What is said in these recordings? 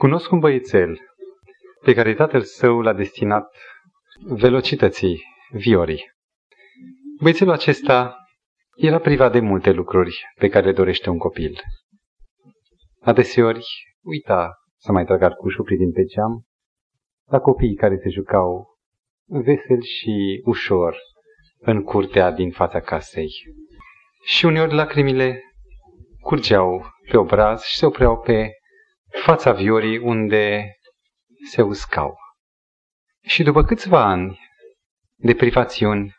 Cunosc un băiețel pe care tatăl său l-a destinat velocității viorii. Băiețelul acesta era privat de multe lucruri pe care le dorește un copil. Adeseori uita să mai tragă arcușul privind pe geam la copiii care se jucau vesel și ușor în curtea din fața casei. Și uneori lacrimile curgeau pe obraz și se opreau pe fața viorii unde se uscau. Și după câțiva ani de privațiuni,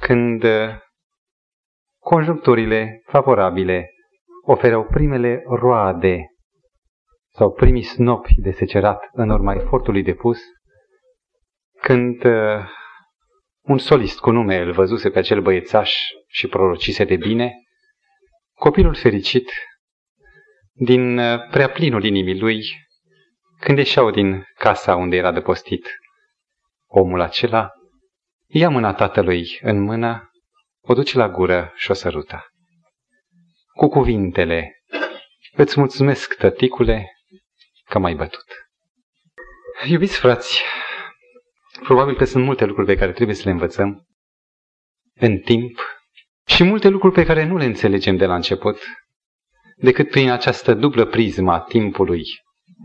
când conjuncturile favorabile oferau primele roade sau primii snopi de secerat în urma efortului depus, când uh, un solist cu nume îl văzuse pe acel băiețaș și prorocise de bine, copilul fericit, din uh, prea plinul inimii lui, când ieșeau din casa unde era depostit omul acela, ia mâna tatălui în mână, o duce la gură și o sărută. Cu cuvintele, îți mulțumesc, tăticule, că m-ai bătut. Iubiți frați, probabil că sunt multe lucruri pe care trebuie să le învățăm în timp și multe lucruri pe care nu le înțelegem de la început, decât prin această dublă prismă a timpului,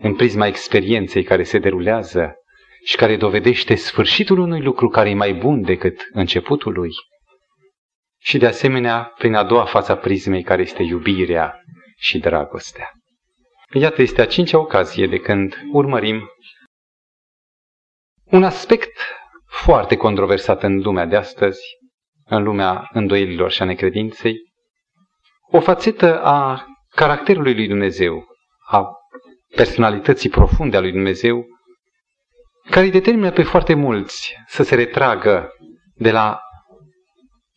în prisma experienței care se derulează și care dovedește sfârșitul unui lucru care e mai bun decât începutul lui. Și de asemenea, prin a doua fața prismei care este iubirea și dragostea. Iată, este a cincea ocazie de când urmărim un aspect foarte controversat în lumea de astăzi, în lumea îndoielilor și a necredinței, o fațetă a caracterului lui Dumnezeu, a personalității profunde a lui Dumnezeu, care îi determină pe foarte mulți să se retragă de la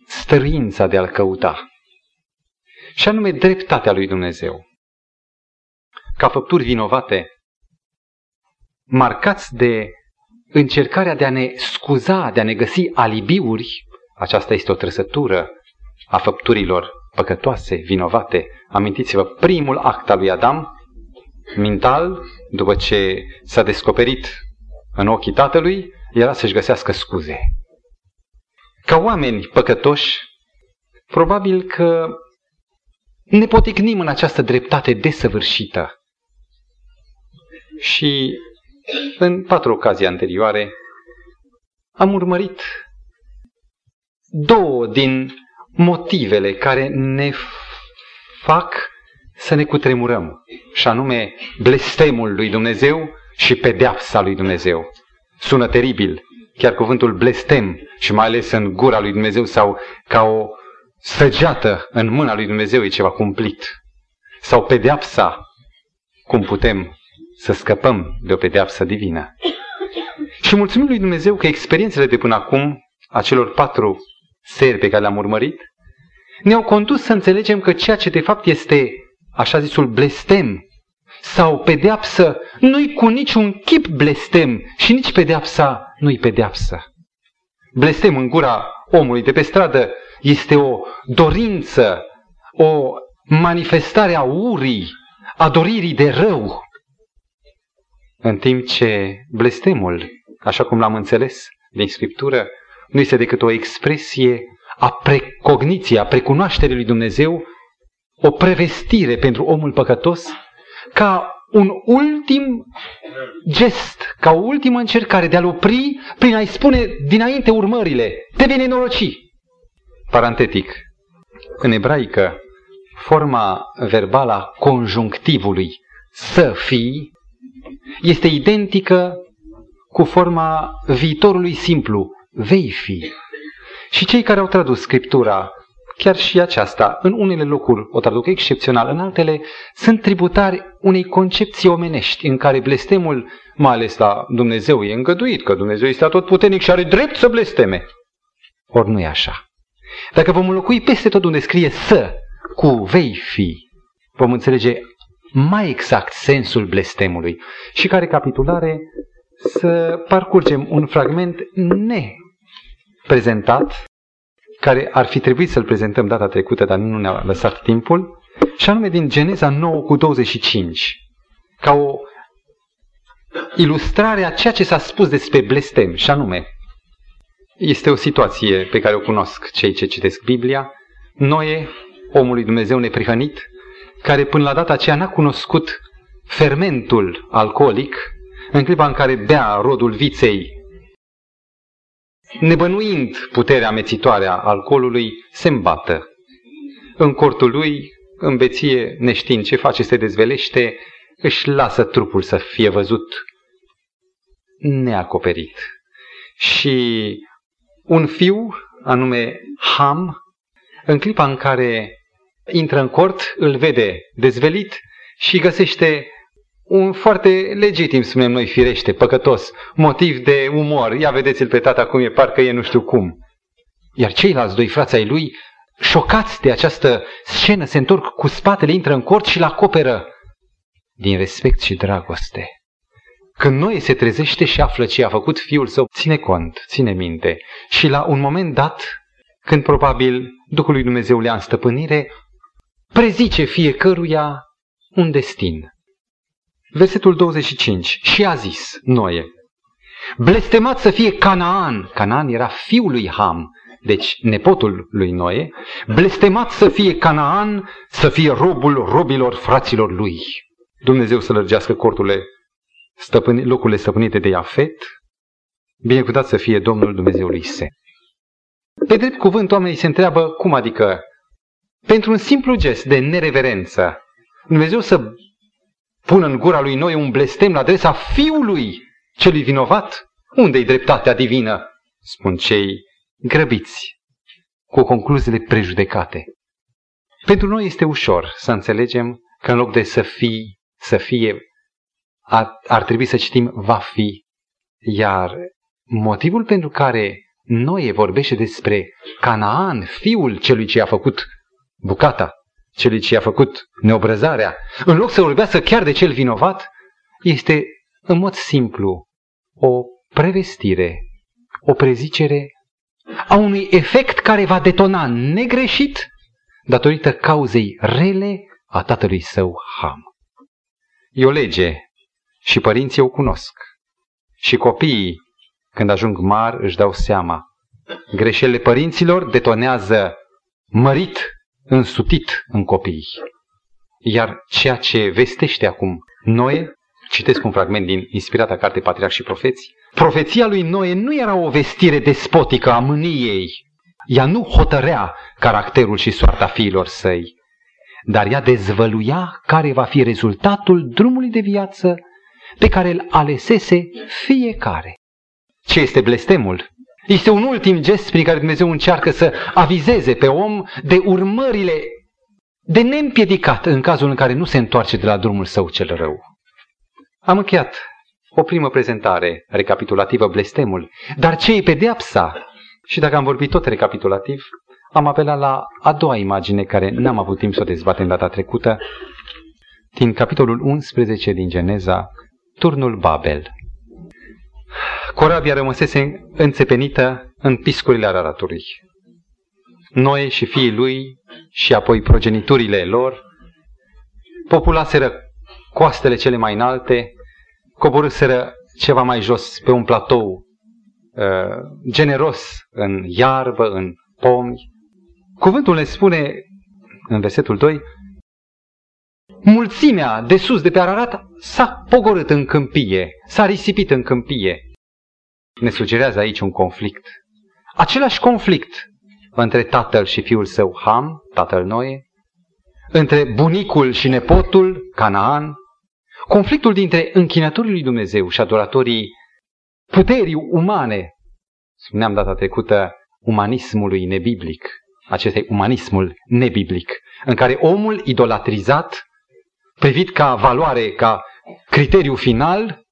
stărința de a-L căuta, și anume dreptatea lui Dumnezeu. Ca făpturi vinovate, marcați de încercarea de a ne scuza, de a ne găsi alibiuri, aceasta este o trăsătură a făpturilor păcătoase, vinovate. Amintiți-vă, primul act al lui Adam, mental, după ce s-a descoperit în ochii tatălui, era să-și găsească scuze. Ca oameni păcătoși, probabil că ne poticnim în această dreptate desăvârșită. Și în patru ocazii anterioare am urmărit două din motivele care ne fac să ne cutremurăm, și anume blestemul lui Dumnezeu și pedeapsa lui Dumnezeu. Sună teribil, chiar cuvântul blestem și mai ales în gura lui Dumnezeu sau ca o săgeată în mâna lui Dumnezeu e ceva cumplit. Sau pedeapsa, cum putem să scăpăm de o pedeapsă divină. Și mulțumim lui Dumnezeu că experiențele de până acum, a celor patru seri pe care le-am urmărit, ne-au condus să înțelegem că ceea ce de fapt este așa zisul blestem sau pedeapsă, nu-i cu niciun chip blestem și nici pedeapsa nu-i pedeapsă. Blestem în gura omului de pe stradă este o dorință, o manifestare a urii, a doririi de rău. În timp ce blestemul, așa cum l-am înțeles din Scriptură, nu este decât o expresie a precogniției, a precunoașterii lui Dumnezeu, o prevestire pentru omul păcătos, ca un ultim gest, ca o ultimă încercare de a-l opri prin a-i spune dinainte urmările, te vei nenoroci. Parantetic, în ebraică, forma verbală a conjunctivului să fii este identică cu forma viitorului simplu, vei fi. Și cei care au tradus Scriptura, chiar și aceasta, în unele locuri o traduc excepțional, în altele sunt tributari unei concepții omenești, în care blestemul, mai ales la Dumnezeu, e îngăduit, că Dumnezeu este tot puternic și are drept să blesteme. Ori nu e așa. Dacă vom înlocui peste tot unde scrie să cu vei fi, vom înțelege mai exact sensul blestemului. Și ca recapitulare să parcurgem un fragment neprezentat, care ar fi trebuit să-l prezentăm data trecută, dar nu ne-a lăsat timpul, și anume din Geneza 9 cu 25, ca o ilustrare a ceea ce s-a spus despre blestem, și anume, este o situație pe care o cunosc cei ce citesc Biblia, Noe, omul lui Dumnezeu neprihănit, care până la data aceea n-a cunoscut fermentul alcoolic, în clipa în care bea rodul viței, nebănuind puterea amețitoare a alcoolului, se îmbată. În cortul lui, în beție, neștiind ce face, se dezvelește, își lasă trupul să fie văzut neacoperit. Și un fiu, anume Ham, în clipa în care intră în cort, îl vede dezvelit și găsește un foarte legitim, spunem noi, firește, păcătos, motiv de umor. Ia vedeți-l pe tata cum e, parcă e nu știu cum. Iar ceilalți doi frați ai lui, șocați de această scenă, se întorc cu spatele, intră în cort și îl acoperă din respect și dragoste. Când noi se trezește și află ce a făcut fiul său, ține cont, ține minte. Și la un moment dat, când probabil Duhul lui Dumnezeu le-a în stăpânire, prezice fiecăruia un destin. Versetul 25. Și a zis Noe, blestemat să fie Canaan. Canaan era fiul lui Ham, deci nepotul lui Noe. Blestemat să fie Canaan, să fie robul robilor fraților lui. Dumnezeu să lărgească corturile, stăpâni, locurile stăpânite de Iafet. Binecuvântat să fie Domnul Dumnezeului Se. Pe drept cuvânt, oamenii se întreabă cum adică pentru un simplu gest de nereverență, Dumnezeu să pună în gura lui noi un blestem la adresa fiului celui vinovat? Unde-i dreptatea divină? Spun cei grăbiți, cu concluziile prejudecate. Pentru noi este ușor să înțelegem că în loc de să fii, să fie, ar, ar trebui să citim va fi. Iar motivul pentru care Noe vorbește despre Canaan, fiul celui ce a făcut bucata, celui ce a făcut neobrăzarea, în loc să vorbească chiar de cel vinovat, este în mod simplu o prevestire, o prezicere a unui efect care va detona negreșit datorită cauzei rele a tatălui său Ham. E o lege și părinții o cunosc. Și copiii, când ajung mari, își dau seama. Greșelile părinților detonează mărit însutit în copii. Iar ceea ce vestește acum Noe, citesc un fragment din inspirata carte Patriarh și Profeți, profeția lui Noe nu era o vestire despotică a mâniei. Ea nu hotărea caracterul și soarta fiilor săi, dar ea dezvăluia care va fi rezultatul drumului de viață pe care îl alesese fiecare. Ce este blestemul? Este un ultim gest prin care Dumnezeu încearcă să avizeze pe om de urmările de neîmpiedicat în cazul în care nu se întoarce de la drumul său cel rău. Am încheiat o primă prezentare recapitulativă, blestemul, dar ce e pedeapsa? Și dacă am vorbit tot recapitulativ, am apelat la a doua imagine care n-am avut timp să o dezbatem data trecută, din capitolul 11 din Geneza, turnul Babel. Corabia rămăsese înțepenită în piscurile Araratului. Noe și fiii lui și apoi progeniturile lor populaseră coastele cele mai înalte, coborâseră ceva mai jos pe un platou uh, generos în iarbă, în pomi. Cuvântul ne spune în versetul 2 mulțimea de sus de pe Ararat s-a pogorât în câmpie, s-a risipit în câmpie. Ne sugerează aici un conflict. Același conflict între tatăl și fiul său Ham, tatăl Noe, între bunicul și nepotul Canaan, conflictul dintre închinătorii lui Dumnezeu și adoratorii puterii umane, spuneam data trecută, umanismului nebiblic. Acesta e umanismul nebiblic, în care omul idolatrizat privit ca valoare, ca criteriu final,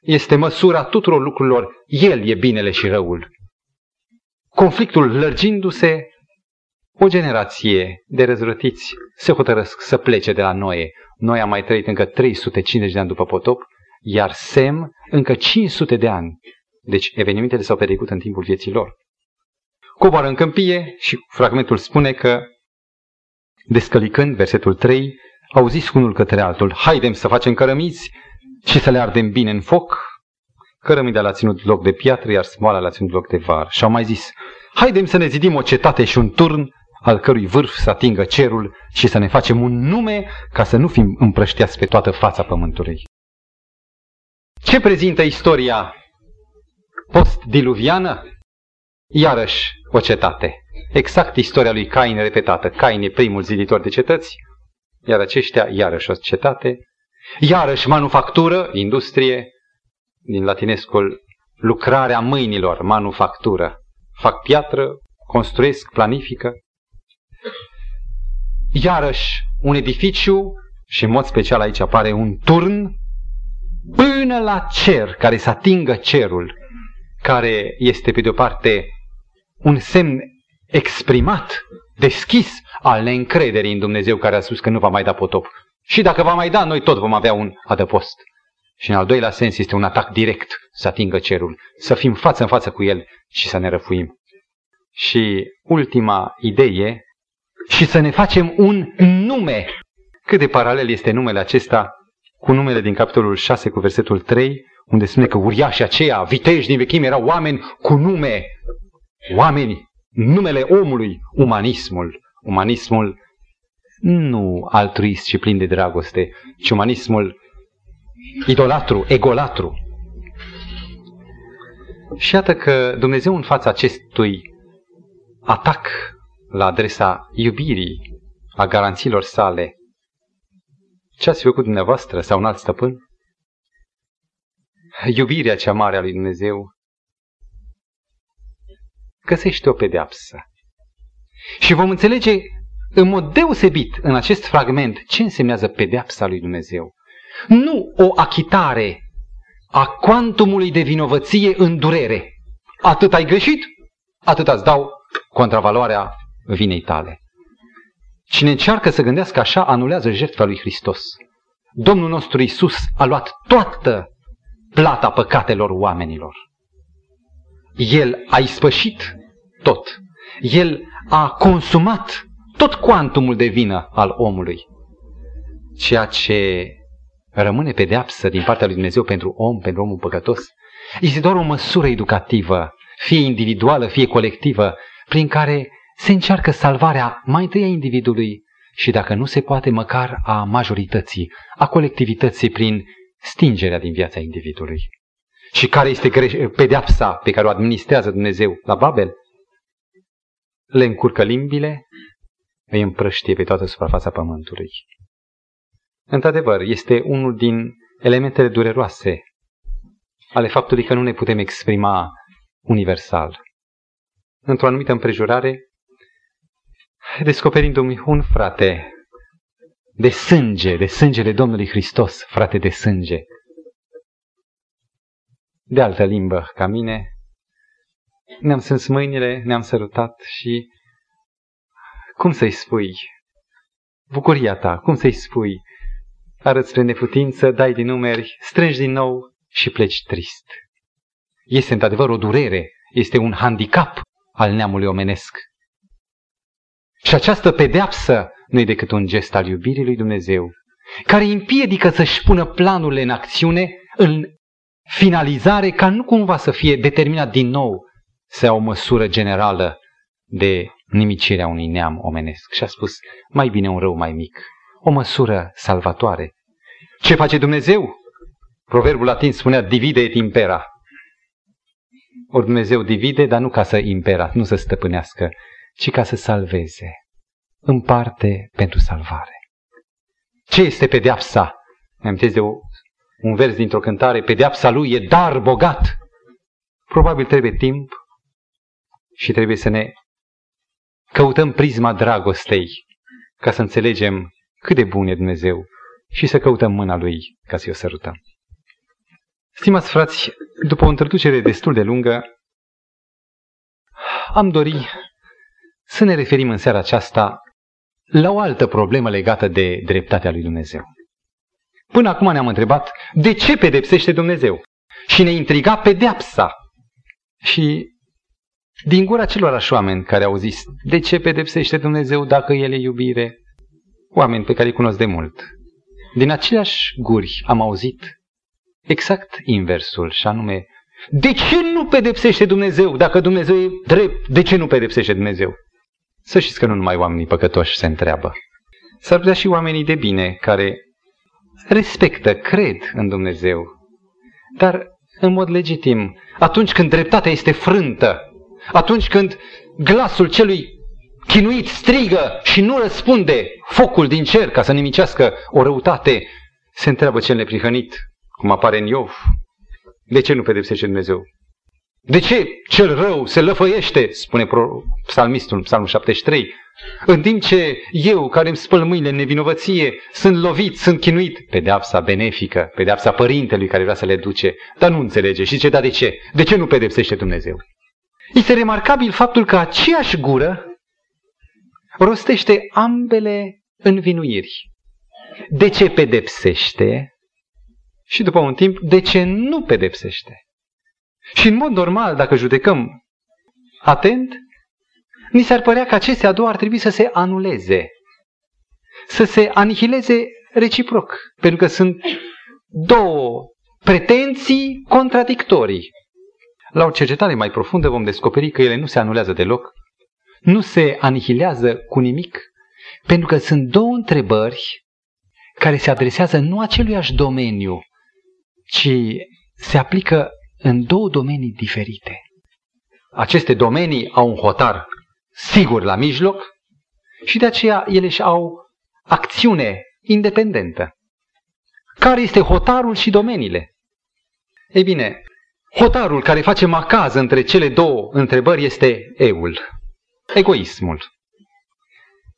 este măsura tuturor lucrurilor. El e binele și răul. Conflictul lărgindu-se, o generație de răzvrătiți se hotărăsc să plece de la Noe. Noi am mai trăit încă 350 de ani după potop, iar Sem încă 500 de ani. Deci evenimentele s-au petrecut în timpul vieții lor. Coboară în câmpie și fragmentul spune că, descălicând, versetul 3, au zis unul către altul, haidem să facem cărămizi și să le ardem bine în foc. Cărămida l-a ținut loc de piatră, iar smoala l-a ținut loc de var. Și au mai zis, haidem să ne zidim o cetate și un turn al cărui vârf să atingă cerul și să ne facem un nume ca să nu fim împrăștiați pe toată fața pământului. Ce prezintă istoria post-diluviană? Iarăși o cetate. Exact istoria lui Cain repetată. Cain e primul ziditor de cetăți, iar aceștia iarăși o cetate. Iarăși manufactură, industrie, din latinescul lucrarea mâinilor, manufactură. Fac piatră, construiesc, planifică. Iarăși un edificiu și în mod special aici apare un turn până la cer, care să atingă cerul, care este pe de o parte un semn exprimat, deschis al neîncrederii în Dumnezeu care a spus că nu va mai da potop. Și dacă va mai da, noi tot vom avea un adăpost. Și în al doilea sens este un atac direct să atingă cerul, să fim față în față cu el și să ne răfuim. Și ultima idee, și să ne facem un nume. Cât de paralel este numele acesta cu numele din capitolul 6 cu versetul 3, unde spune că uriașii aceia, viteji din vechime, erau oameni cu nume. Oameni, numele omului, umanismul. Umanismul nu altruist și plin de dragoste, ci umanismul idolatru, egolatru. Și iată că Dumnezeu în fața acestui atac la adresa iubirii, a garanțiilor sale, ce ați făcut dumneavoastră sau un alt stăpân? Iubirea cea mare a lui Dumnezeu găsește o pedeapsă. Și vom înțelege în mod deosebit în acest fragment ce însemnează pedeapsa lui Dumnezeu. Nu o achitare a cuantumului de vinovăție în durere. Atât ai greșit, atât îți dau contravaloarea vinei tale. Cine încearcă să gândească așa, anulează jertfa lui Hristos. Domnul nostru Isus a luat toată plata păcatelor oamenilor. El a ispășit tot. El a consumat tot cuantumul de vină al omului. Ceea ce rămâne pedeapsă din partea lui Dumnezeu pentru om, pentru omul păcătos, este doar o măsură educativă, fie individuală, fie colectivă, prin care se încearcă salvarea mai întâi a individului și dacă nu se poate măcar a majorității, a colectivității prin stingerea din viața individului. Și care este pedeapsa pe care o administrează Dumnezeu la Babel? Le încurcă limbile, îi împrăștie pe toată suprafața pământului. Într-adevăr, este unul din elementele dureroase ale faptului că nu ne putem exprima universal. Într-o anumită împrejurare, descoperindu-mi un frate de sânge, de sângele Domnului Hristos, frate de sânge, de altă limbă ca mine, ne-am sâns mâinile, ne-am sărutat și cum să-i spui? Bucuria ta, cum să-i spui? Arăți spre neputință, dai din numeri, strângi din nou și pleci trist. Este într-adevăr o durere, este un handicap al neamului omenesc. Și această pedeapsă nu e decât un gest al iubirii lui Dumnezeu, care împiedică să-și pună planurile în acțiune, în finalizare, ca nu cumva să fie determinat din nou să ia o măsură generală de nimicirea unui neam omenesc. Și a spus, mai bine un rău mai mic, o măsură salvatoare. Ce face Dumnezeu? Proverbul latin spunea, divide et impera. Ori Dumnezeu divide, dar nu ca să impera, nu să stăpânească, ci ca să salveze. Împarte pentru salvare. Ce este pedeapsa? Mi-am de o, un vers dintr-o cântare, pedeapsa lui e dar bogat. Probabil trebuie timp și trebuie să ne căutăm prisma dragostei ca să înțelegem cât de bun e Dumnezeu și să căutăm mâna Lui ca să-i o sărutăm. Stimați frați, după o introducere destul de lungă, am dori să ne referim în seara aceasta la o altă problemă legată de dreptatea lui Dumnezeu. Până acum ne-am întrebat de ce pedepsește Dumnezeu și ne intriga pedeapsa. Și din gura celor oameni care au zis de ce pedepsește Dumnezeu dacă El e iubire, oameni pe care îi cunosc de mult. Din aceleași guri am auzit exact inversul, și anume, de ce nu pedepsește Dumnezeu? Dacă Dumnezeu e drept, de ce nu pedepsește Dumnezeu? Să știți că nu numai oamenii păcătoși se întreabă. S-ar putea și oamenii de bine care respectă, cred în Dumnezeu, dar în mod legitim, atunci când dreptatea este frântă, atunci când glasul celui chinuit strigă și nu răspunde focul din cer ca să nimicească o răutate, se întreabă cel neprihănit, cum apare în Iov, de ce nu pedepsește Dumnezeu? De ce cel rău se lăfăiește, spune psalmistul, psalmul 73, în timp ce eu, care îmi spăl mâinile în nevinovăție, sunt lovit, sunt chinuit, pedeapsa benefică, pedeapsa părintelui care vrea să le duce, dar nu înțelege. Și ce da de ce? De ce nu pedepsește Dumnezeu? Este remarcabil faptul că aceeași gură rostește ambele învinuiri. De ce pedepsește? Și după un timp, de ce nu pedepsește? Și în mod normal, dacă judecăm atent, ni s-ar părea că acestea două ar trebui să se anuleze, să se anihileze reciproc, pentru că sunt două pretenții contradictorii. La o cercetare mai profundă vom descoperi că ele nu se anulează deloc, nu se anihilează cu nimic, pentru că sunt două întrebări care se adresează nu aceluiași domeniu, ci se aplică în două domenii diferite. Aceste domenii au un hotar sigur la mijloc și de aceea ele și au acțiune independentă. Care este hotarul și domeniile? Ei bine, hotarul care face macaz între cele două întrebări este eul, egoismul.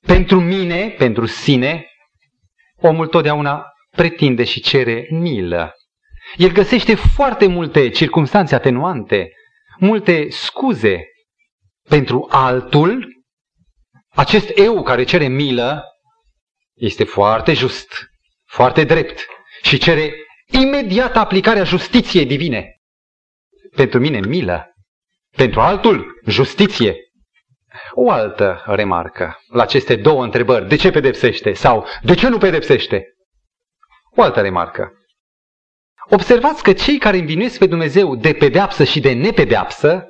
Pentru mine, pentru sine, omul totdeauna pretinde și cere milă. El găsește foarte multe circunstanțe atenuante, multe scuze pentru altul. Acest eu care cere milă este foarte just, foarte drept și cere imediat aplicarea justiției divine. Pentru mine milă, pentru altul justiție. O altă remarcă la aceste două întrebări, de ce pedepsește sau de ce nu pedepsește? O altă remarcă. Observați că cei care învinuiesc pe Dumnezeu de pedeapsă și de nepedeapsă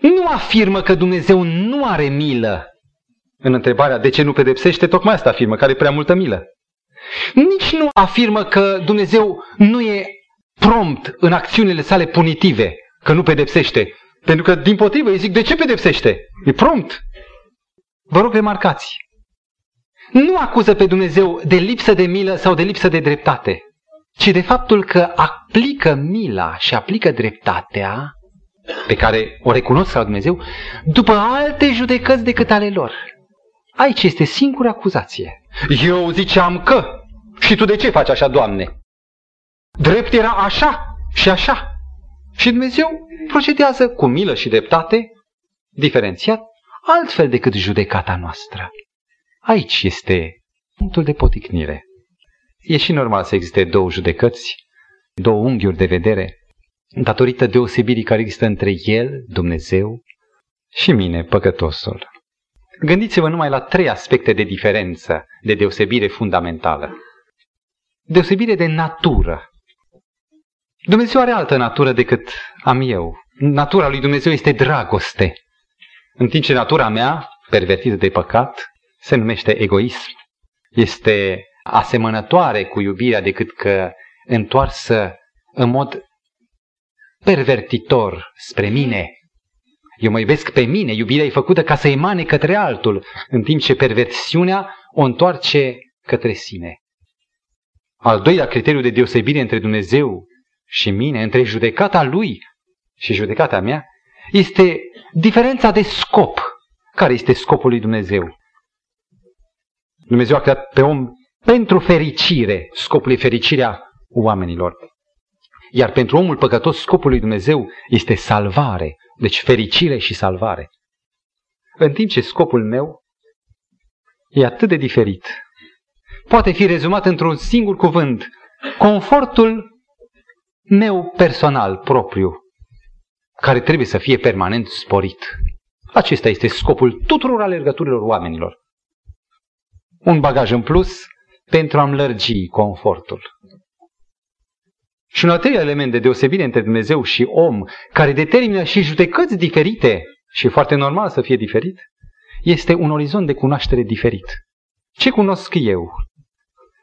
nu afirmă că Dumnezeu nu are milă. În întrebarea de ce nu pedepsește, tocmai asta afirmă, că are prea multă milă. Nici nu afirmă că Dumnezeu nu e prompt în acțiunile sale punitive, că nu pedepsește. Pentru că, din potrivă, îi zic, de ce pedepsește? E prompt. Vă rog, remarcați. Nu acuză pe Dumnezeu de lipsă de milă sau de lipsă de dreptate ci de faptul că aplică mila și aplică dreptatea pe care o recunosc la Dumnezeu după alte judecăți decât ale lor. Aici este singura acuzație. Eu ziceam că. Și tu de ce faci așa, Doamne? Drept era așa și așa. Și Dumnezeu procedează cu milă și dreptate, diferențiat, altfel decât judecata noastră. Aici este punctul de poticnire. E și normal să existe două judecăți, două unghiuri de vedere, datorită deosebirii care există între El, Dumnezeu, și mine, păcătosul. Gândiți-vă numai la trei aspecte de diferență, de deosebire fundamentală. Deosebire de natură. Dumnezeu are altă natură decât am eu. Natura lui Dumnezeu este dragoste. În timp ce natura mea, pervertită de păcat, se numește egoism. Este asemănătoare cu iubirea decât că întoarsă în mod pervertitor spre mine. Eu mă iubesc pe mine, iubirea e făcută ca să emane către altul, în timp ce perversiunea o întoarce către sine. Al doilea criteriu de deosebire între Dumnezeu și mine, între judecata lui și judecata mea, este diferența de scop. Care este scopul lui Dumnezeu? Dumnezeu a creat pe om pentru fericire, scopul e fericirea oamenilor. Iar pentru omul păcătos, scopul lui Dumnezeu este salvare. Deci fericire și salvare. În timp ce scopul meu e atât de diferit. Poate fi rezumat într-un singur cuvânt. Confortul meu personal, propriu, care trebuie să fie permanent sporit. Acesta este scopul tuturor alergăturilor oamenilor. un bagaj în plus pentru a-mi lărgi confortul. Și un al treilea element de deosebire între Dumnezeu și om, care determină și judecăți diferite, și e foarte normal să fie diferit, este un orizont de cunoaștere diferit. Ce cunosc eu?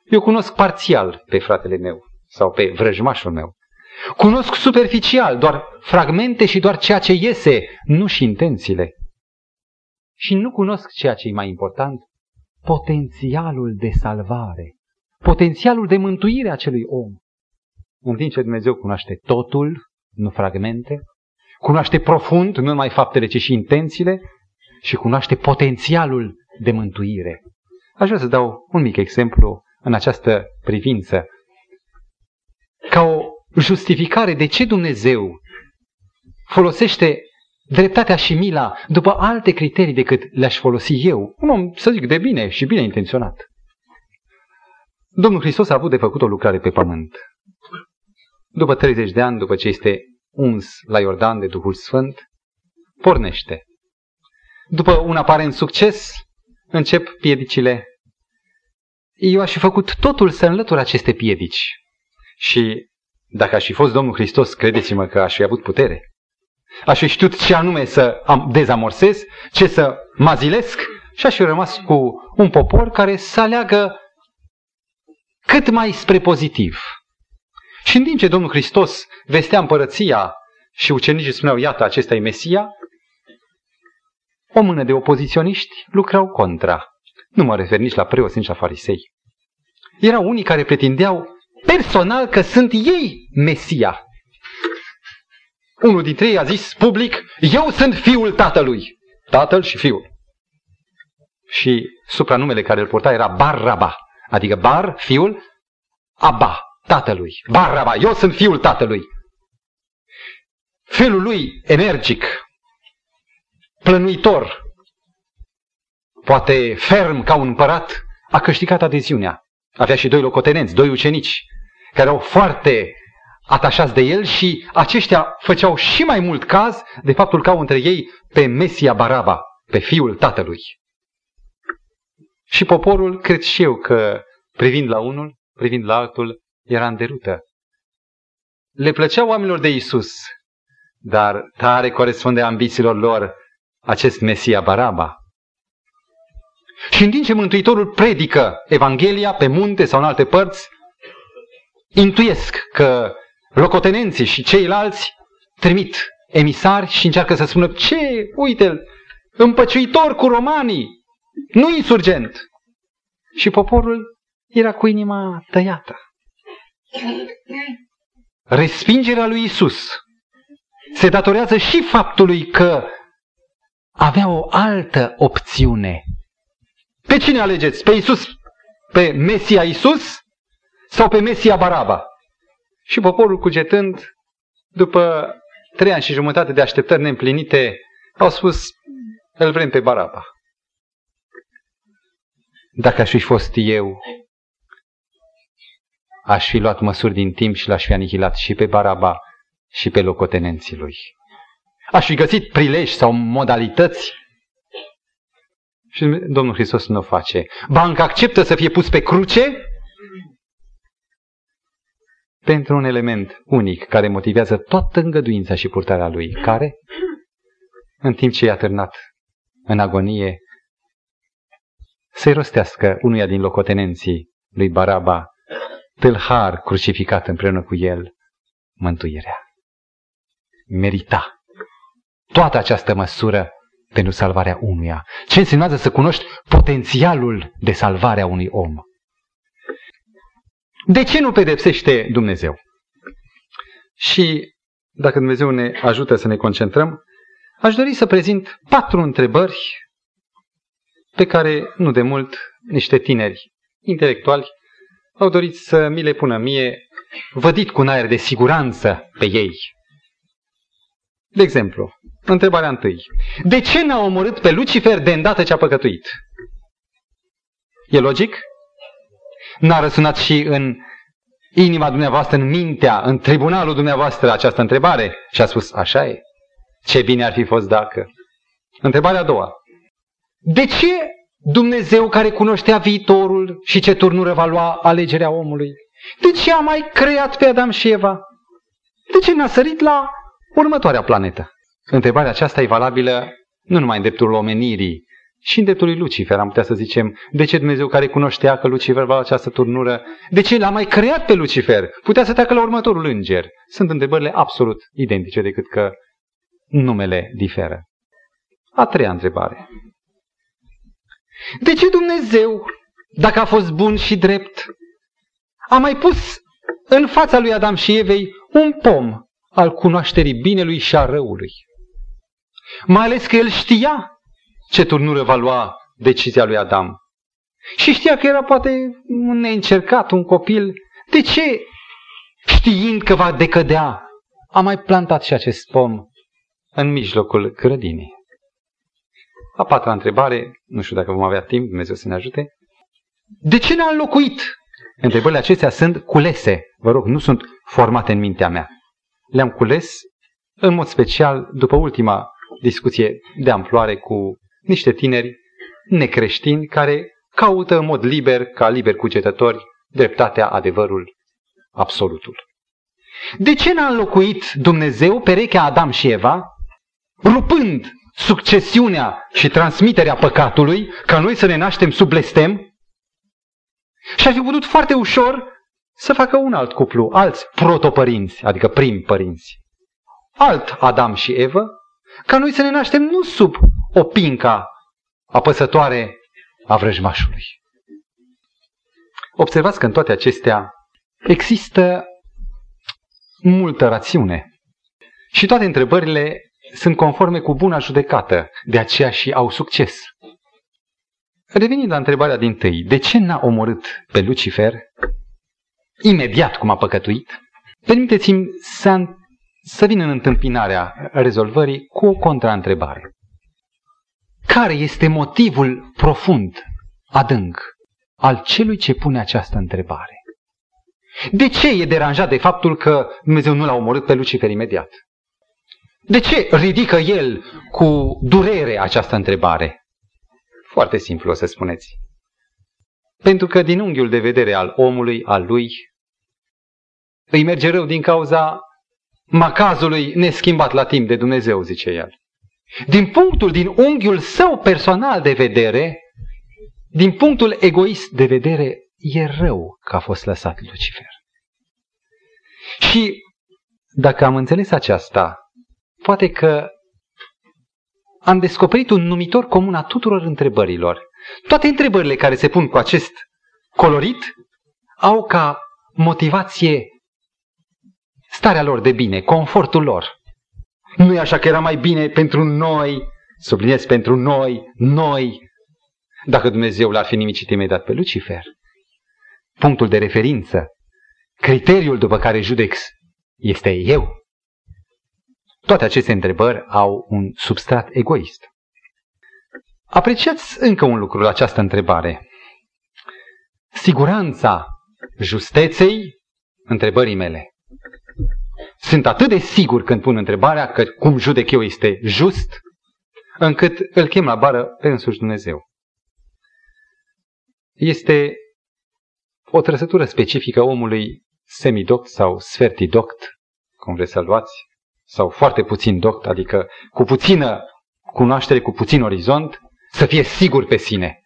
Eu cunosc parțial pe fratele meu sau pe vrăjmașul meu. Cunosc superficial, doar fragmente și doar ceea ce iese, nu și intențiile. Și nu cunosc ceea ce e mai important, potențialul de salvare, potențialul de mântuire a acelui om. În timp ce Dumnezeu cunoaște totul, nu fragmente, cunoaște profund, nu numai faptele, ci și intențiile, și cunoaște potențialul de mântuire. Aș vrea să dau un mic exemplu în această privință. Ca o justificare de ce Dumnezeu folosește dreptatea și mila după alte criterii decât le-aș folosi eu. Un om, să zic, de bine și bine intenționat. Domnul Hristos a avut de făcut o lucrare pe pământ. După 30 de ani, după ce este uns la Iordan de Duhul Sfânt, pornește. După un aparent succes, încep piedicile. Eu aș fi făcut totul să înlătur aceste piedici. Și dacă aș fi fost Domnul Hristos, credeți-mă că aș fi avut putere. Aș fi știut ce anume să dezamorsez, ce să mă zilesc și aș fi rămas cu un popor care să aleagă cât mai spre pozitiv. Și în timp ce Domnul Hristos vestea împărăția și ucenicii spuneau, iată, acesta e Mesia, o mână de opoziționiști lucrau contra. Nu mă refer nici la preoți, nici la farisei. Erau unii care pretindeau personal că sunt ei Mesia. Unul dintre ei a zis public, eu sunt fiul tatălui. Tatăl și fiul. Și supranumele care îl purta era Barraba, adică Bar, fiul, Abba, tatălui. Barraba, eu sunt fiul tatălui. Felul lui energic, plănuitor, poate ferm ca un împărat, a câștigat adeziunea. Avea și doi locotenenți, doi ucenici, care erau foarte atașați de el și aceștia făceau și mai mult caz de faptul că au între ei pe Mesia Baraba, pe fiul tatălui. Și poporul, cred și eu că privind la unul, privind la altul, era în derută. Le plăcea oamenilor de Isus, dar tare corespunde ambițiilor lor acest Mesia Baraba. Și în timp ce Mântuitorul predică Evanghelia pe munte sau în alte părți, intuiesc că locotenenții și ceilalți trimit emisari și încearcă să spună ce, uite-l, împăciuitor cu romanii, nu insurgent. Și poporul era cu inima tăiată. Respingerea lui Isus se datorează și faptului că avea o altă opțiune. Pe cine alegeți? Pe Isus? Pe Mesia Isus sau pe Mesia Baraba? Și poporul cugetând, după trei ani și jumătate de așteptări neîmplinite, au spus, îl vrem pe Baraba. Dacă aș fi fost eu, aș fi luat măsuri din timp și l-aș fi anihilat și pe Baraba și pe locotenenții lui. Aș fi găsit prilej sau modalități și Domnul Hristos nu o face. Banca acceptă să fie pus pe cruce pentru un element unic care motivează toată îngăduința și purtarea lui, care, în timp ce i-a târnat în agonie, să-i rostească unuia din locotenenții lui Baraba, tâlhar crucificat împreună cu el, mântuirea. Merita toată această măsură pentru salvarea unuia. Ce înseamnă să cunoști potențialul de salvare a unui om? De ce nu pedepsește Dumnezeu? Și dacă Dumnezeu ne ajută să ne concentrăm, aș dori să prezint patru întrebări pe care, nu de mult, niște tineri intelectuali au dorit să mi le pună mie, vădit cu un aer de siguranță pe ei. De exemplu, întrebarea întâi. De ce n-a omorât pe Lucifer de îndată ce a păcătuit? E logic? N-a răsunat și în inima dumneavoastră, în mintea, în tribunalul dumneavoastră această întrebare? Și a spus, așa e. Ce bine ar fi fost dacă. Întrebarea a doua. De ce Dumnezeu care cunoștea viitorul și ce turnură va lua alegerea omului? De ce a mai creat pe Adam și Eva? De ce n-a sărit la următoarea planetă? Întrebarea aceasta e valabilă nu numai în dreptul omenirii, și în dreptul lui Lucifer, am putea să zicem, de ce Dumnezeu care cunoștea că Lucifer va lua această turnură, de ce l-a mai creat pe Lucifer? Putea să treacă la următorul înger. Sunt întrebările absolut identice decât că numele diferă. A treia întrebare. De ce Dumnezeu, dacă a fost bun și drept, a mai pus în fața lui Adam și Evei un pom al cunoașterii binelui și a răului? Mai ales că el știa ce turnură va lua decizia lui Adam. Și știa că era poate un neîncercat, un copil. De ce, știind că va decădea, a mai plantat și acest pom în mijlocul grădinii? A patra întrebare, nu știu dacă vom avea timp, Dumnezeu să ne ajute. De ce ne-a înlocuit? Întrebările acestea sunt culese, vă rog, nu sunt formate în mintea mea. Le-am cules în mod special după ultima discuție de amploare cu niște tineri necreștini care caută în mod liber, ca liber cugetători, dreptatea, adevărul, absolutul. De ce n-a înlocuit Dumnezeu perechea Adam și Eva, rupând succesiunea și transmiterea păcatului, ca noi să ne naștem sub blestem? Și ar fi putut foarte ușor să facă un alt cuplu, alți protopărinți, adică prim părinți. Alt Adam și Eva, ca noi să ne naștem nu sub o pinca apăsătoare a vrăjmașului. Observați că în toate acestea există multă rațiune. Și toate întrebările sunt conforme cu buna judecată, de aceea și au succes. Revenind la întrebarea din tâi, de ce n-a omorât pe Lucifer imediat cum a păcătuit? Permiteți-mi să, să vin în întâmpinarea rezolvării cu o contraîntrebare. Care este motivul profund, adânc, al celui ce pune această întrebare? De ce e deranjat de faptul că Dumnezeu nu l-a omorât pe Lucifer imediat? De ce ridică el cu durere această întrebare? Foarte simplu o să spuneți. Pentru că din unghiul de vedere al omului, al lui, îi merge rău din cauza macazului neschimbat la timp de Dumnezeu, zice el. Din punctul, din unghiul său personal de vedere, din punctul egoist de vedere, e rău că a fost lăsat Lucifer. Și dacă am înțeles aceasta, poate că am descoperit un numitor comun a tuturor întrebărilor. Toate întrebările care se pun cu acest colorit au ca motivație starea lor de bine, confortul lor. Nu e așa că era mai bine pentru noi, subliniez pentru noi, noi, dacă Dumnezeu l-ar fi nimicit imediat pe Lucifer. Punctul de referință, criteriul după care judex este eu. Toate aceste întrebări au un substrat egoist. Apreciați încă un lucru la această întrebare. Siguranța justeței întrebării mele. Sunt atât de sigur când pun întrebarea că cum judec eu este just, încât îl chem la bară pe însuși Dumnezeu. Este o trăsătură specifică omului semidoct sau sfertidoct, cum vreți să-l luați, sau foarte puțin doct, adică cu puțină cunoaștere, cu puțin orizont, să fie sigur pe sine.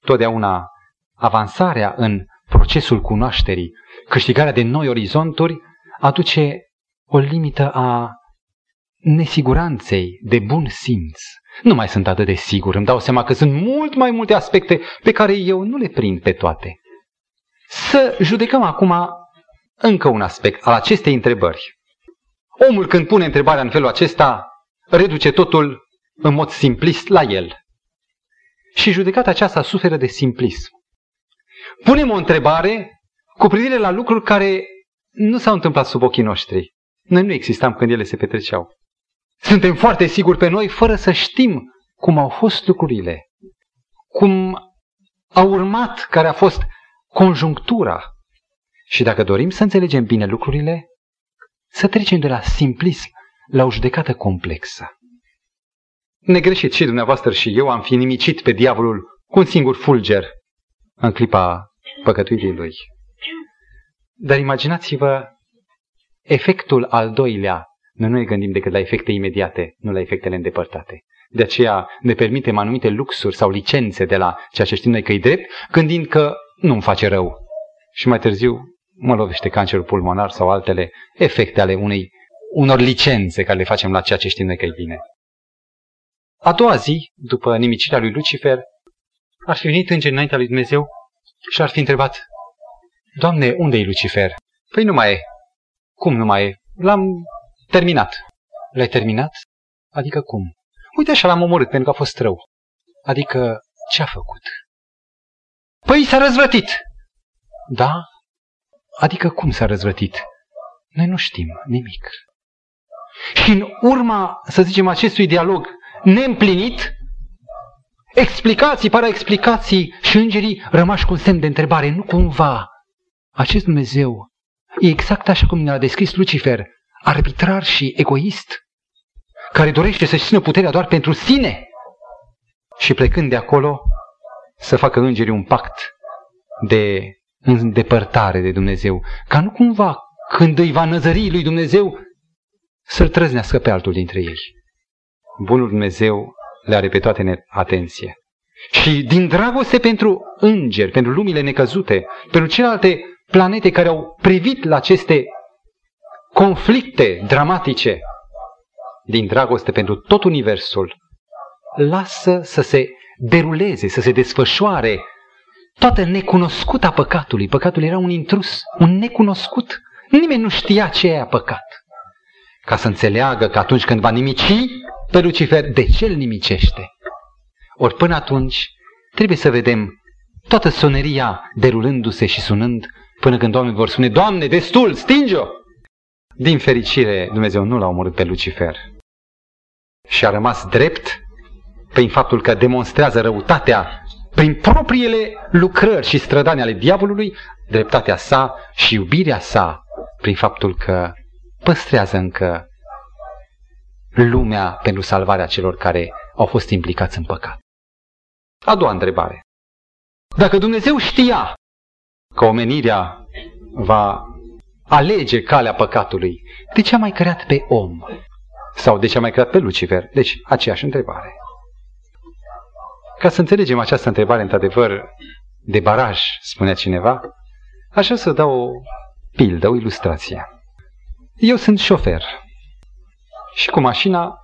Totdeauna avansarea în procesul cunoașterii, câștigarea de noi orizonturi, aduce o limită a nesiguranței de bun simț. Nu mai sunt atât de sigur, îmi dau seama că sunt mult mai multe aspecte pe care eu nu le prind pe toate. Să judecăm acum încă un aspect al acestei întrebări. Omul când pune întrebarea în felul acesta, reduce totul în mod simplist la el. Și judecata aceasta suferă de simplism. Punem o întrebare cu privire la lucruri care nu s-au întâmplat sub ochii noștri. Noi nu existam când ele se petreceau. Suntem foarte siguri pe noi fără să știm cum au fost lucrurile, cum a urmat, care a fost conjunctura. Și dacă dorim să înțelegem bine lucrurile, să trecem de la simplism la o judecată complexă. Negreșit și dumneavoastră și eu am fi nimicit pe diavolul cu un singur fulger în clipa păcătuirii lui. Dar imaginați-vă efectul al doilea. Noi nu ne gândim decât la efecte imediate, nu la efectele îndepărtate. De aceea ne permitem anumite luxuri sau licențe de la ceea ce știm noi că e drept, gândind că nu îmi face rău. Și mai târziu mă lovește cancerul pulmonar sau altele efecte ale unei, unor licențe care le facem la ceea ce știm noi că e bine. A doua zi, după nimicirea lui Lucifer, ar fi venit înger înaintea lui Dumnezeu și ar fi întrebat, Doamne, unde e Lucifer? Păi nu mai e. Cum nu mai e? L-am terminat. L-ai terminat? Adică cum? Uite așa l-am omorât pentru că a fost rău. Adică ce a făcut? Păi s-a răzvrătit. Da? Adică cum s-a răzvrătit? Noi nu știm nimic. Și în urma, să zicem, acestui dialog neîmplinit, explicații, para explicații și îngerii rămași cu un semn de întrebare. Nu cumva acest Dumnezeu e exact așa cum ne-a descris Lucifer, arbitrar și egoist, care dorește să-și țină puterea doar pentru sine și plecând de acolo să facă îngerii un pact de îndepărtare de Dumnezeu, ca nu cumva când îi va năzări lui Dumnezeu să-l trăznească pe altul dintre ei. Bunul Dumnezeu le are pe toate în atenție. Și din dragoste pentru îngeri, pentru lumile necăzute, pentru celelalte planete care au privit la aceste conflicte dramatice, din dragoste pentru tot universul, lasă să se deruleze, să se desfășoare toată necunoscuta păcatului. Păcatul era un intrus, un necunoscut. Nimeni nu știa ce e păcat. Ca să înțeleagă că atunci când va nimici pe Lucifer, de ce îl nimicește? Ori până atunci trebuie să vedem toată soneria derulându-se și sunând până când oamenii vor spune, Doamne, destul, stinge-o! Din fericire, Dumnezeu nu l-a omorât pe Lucifer. Și a rămas drept prin faptul că demonstrează răutatea prin propriile lucrări și strădani ale diavolului, dreptatea sa și iubirea sa prin faptul că păstrează încă lumea pentru salvarea celor care au fost implicați în păcat. A doua întrebare. Dacă Dumnezeu știa că omenirea va alege calea păcatului, de ce a mai creat pe om? Sau de ce a mai creat pe Lucifer? Deci, aceeași întrebare. Ca să înțelegem această întrebare, într-adevăr, de baraj, spunea cineva, aș vrea să dau o pildă, o ilustrație. Eu sunt șofer și cu mașina,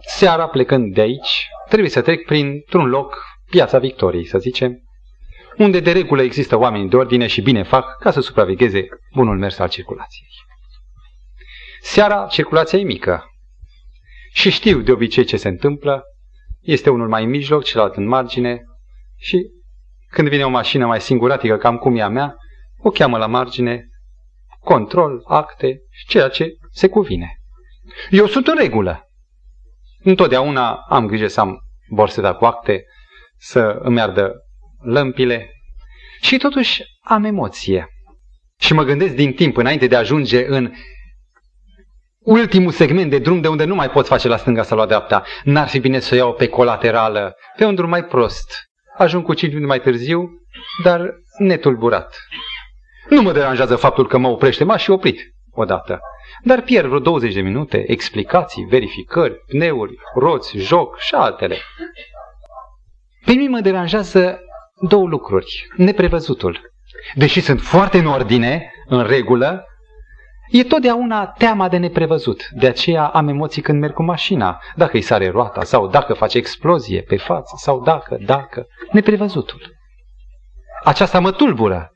seara plecând de aici, trebuie să trec printr-un loc, piața Victoriei, să zicem, unde de regulă există oameni de ordine și bine fac ca să supravegheze bunul mers al circulației. Seara, circulația e mică și știu de obicei ce se întâmplă, este unul mai în mijloc, celălalt în margine și când vine o mașină mai singuratică, cam cum e a mea, o cheamă la margine, control, acte și ceea ce se cuvine. Eu sunt în regulă. Întotdeauna am grijă să am borseta cu acte, să îmi ardă lămpile și totuși am emoție. Și mă gândesc din timp înainte de a ajunge în ultimul segment de drum de unde nu mai pot face la stânga sau la dreapta. N-ar fi bine să o iau pe colaterală, pe un drum mai prost. Ajung cu 5 minute mai târziu, dar netulburat. Nu mă deranjează faptul că mă oprește, m-aș și oprit odată. Dar pierd vreo 20 de minute, explicații, verificări, pneuri, roți, joc și altele. Pe mine mă deranjează două lucruri. Neprevăzutul. Deși sunt foarte în ordine, în regulă, E totdeauna teama de neprevăzut. De aceea am emoții când merg cu mașina. Dacă îi sare roata sau dacă face explozie pe față sau dacă, dacă. Neprevăzutul. Aceasta mă tulbură.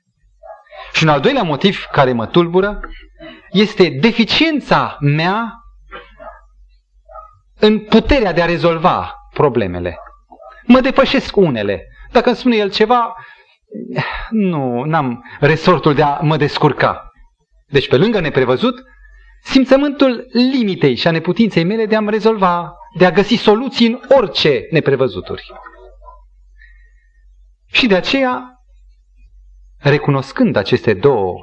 Și un al doilea motiv care mă tulbură este deficiența mea în puterea de a rezolva problemele. Mă depășesc unele. Dacă îmi spune el ceva, nu, n-am resortul de a mă descurca. Deci, pe lângă neprevăzut, simțământul limitei și a neputinței mele de a-mi rezolva, de a găsi soluții în orice neprevăzuturi. Și de aceea, recunoscând aceste două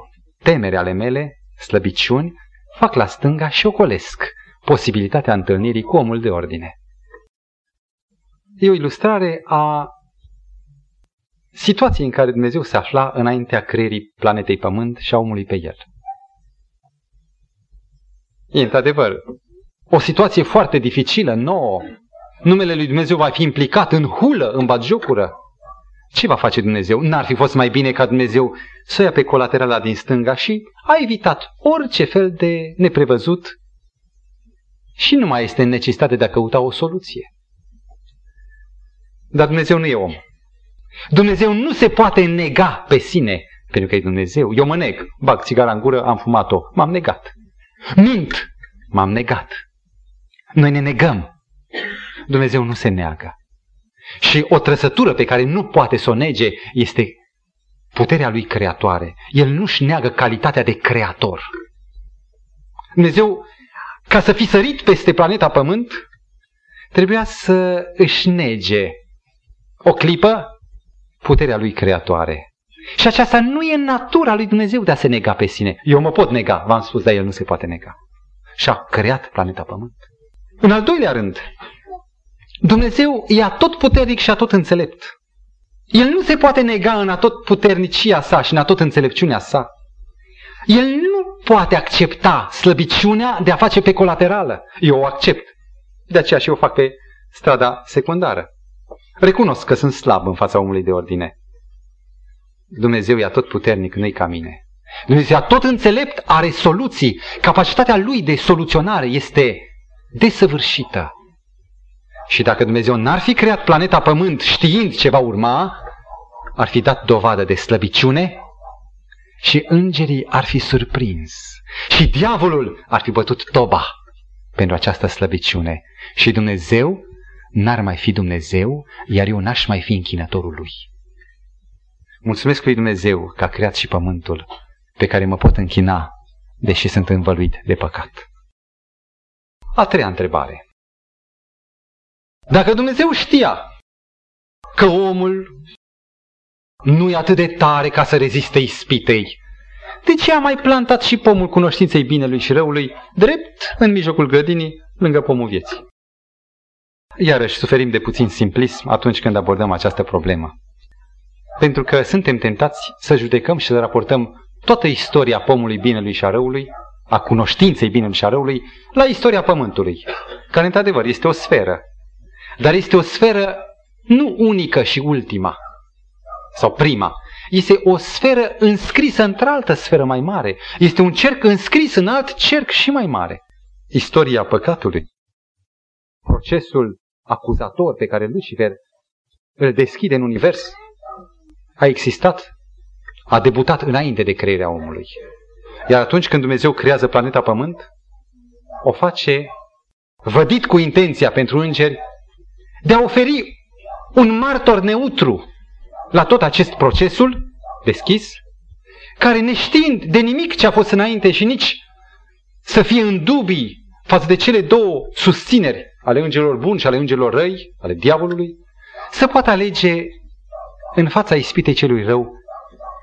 temere ale mele, slăbiciuni, fac la stânga și ocolesc posibilitatea întâlnirii cu omul de ordine. E o ilustrare a situației în care Dumnezeu se afla înaintea creierii planetei Pământ și a omului pe el. E într-adevăr o situație foarte dificilă, nouă. Numele lui Dumnezeu va fi implicat în hulă, în batjocură. Ce va face Dumnezeu? N-ar fi fost mai bine ca Dumnezeu să ia pe colaterala din stânga și a evitat orice fel de neprevăzut și nu mai este necesitate de a căuta o soluție. Dar Dumnezeu nu e om. Dumnezeu nu se poate nega pe sine, pentru că e Dumnezeu. Eu mă neg, bag țigara în gură, am fumat-o, m-am negat. Mint, m-am negat. Noi ne negăm. Dumnezeu nu se neagă. Și o trăsătură pe care nu poate să o nege este puterea lui creatoare. El nu-și neagă calitatea de creator. Dumnezeu, ca să fi sărit peste planeta Pământ, trebuia să își nege o clipă puterea lui creatoare. Și aceasta nu e natura lui Dumnezeu de a se nega pe sine. Eu mă pot nega, v-am spus, dar el nu se poate nega. Și a creat planeta Pământ. În al doilea rând, Dumnezeu e atot puternic și atot înțelept. El nu se poate nega în atot puternicia sa și în atot înțelepciunea sa. El nu poate accepta slăbiciunea de a face pe colaterală. Eu o accept. De aceea și eu fac pe strada secundară. Recunosc că sunt slab în fața omului de ordine. Dumnezeu e atot puternic, nu-i ca mine. Dumnezeu e tot înțelept, are soluții. Capacitatea lui de soluționare este desăvârșită. Și dacă Dumnezeu n-ar fi creat planeta Pământ știind ce va urma, ar fi dat dovadă de slăbiciune și îngerii ar fi surprins. Și diavolul ar fi bătut toba pentru această slăbiciune. Și Dumnezeu n-ar mai fi Dumnezeu, iar eu n-aș mai fi închinătorul lui. Mulțumesc lui Dumnezeu că a creat și pământul pe care mă pot închina, deși sunt învăluit de păcat. A treia întrebare. Dacă Dumnezeu știa că omul nu e atât de tare ca să reziste ispitei, de ce a mai plantat și pomul cunoștinței binelui și răului drept în mijlocul grădinii, lângă pomul vieții? Iarăși suferim de puțin simplism atunci când abordăm această problemă. Pentru că suntem tentați să judecăm și să raportăm toată istoria pomului binelui și a răului, a cunoștinței binelui și a răului, la istoria pământului, care într-adevăr este o sferă. Dar este o sferă nu unică și ultima, sau prima. Este o sferă înscrisă într-altă sferă mai mare. Este un cerc înscris în alt cerc și mai mare. Istoria păcatului. Procesul acuzator pe care Lucifer îl deschide în univers a existat, a debutat înainte de crearea omului. Iar atunci când Dumnezeu creează planeta Pământ, o face vădit cu intenția pentru îngeri de a oferi un martor neutru la tot acest procesul deschis, care neștiind de nimic ce a fost înainte și nici să fie în dubii față de cele două susțineri ale îngerilor buni și ale îngerilor răi, ale diavolului, să poată alege în fața ispitei celui rău